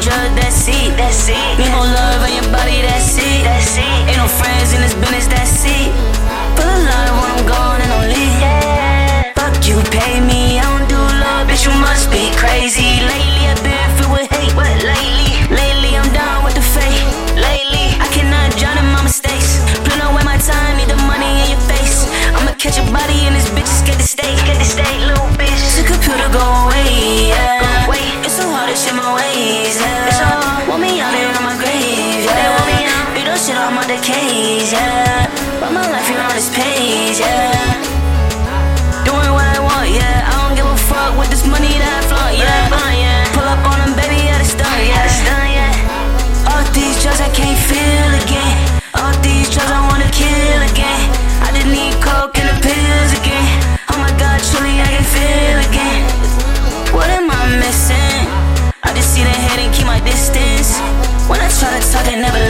drug, that's it, that's it. Need more love on your body, that's it, that's it. Ain't no friends in this business, that's it. Put a lot when I'm gone and don't leave. Yeah. Fuck you, pay me, I don't do love, bitch, you must be crazy. Lately I've been filled with hate, what lately? Lately I'm done with the fate. Lately I cannot drown in my mistakes. Plan away my time, need the money in your face. I'ma catch your body in this bitch, just get the state, get the state, little bitch. on the case, yeah. But my life ain't on this page, yeah. Doing what I want, yeah. I don't give a fuck with this money that I flaunt, yeah. Pull up on them, baby, yeah. It's done, yeah. All these drugs I can't feel again. All these drugs I wanna kill again. I just need coke and the pills again. Oh my god, truly I can feel again. What am I missing? I just see the head and keep my distance. When I try to talk, it never.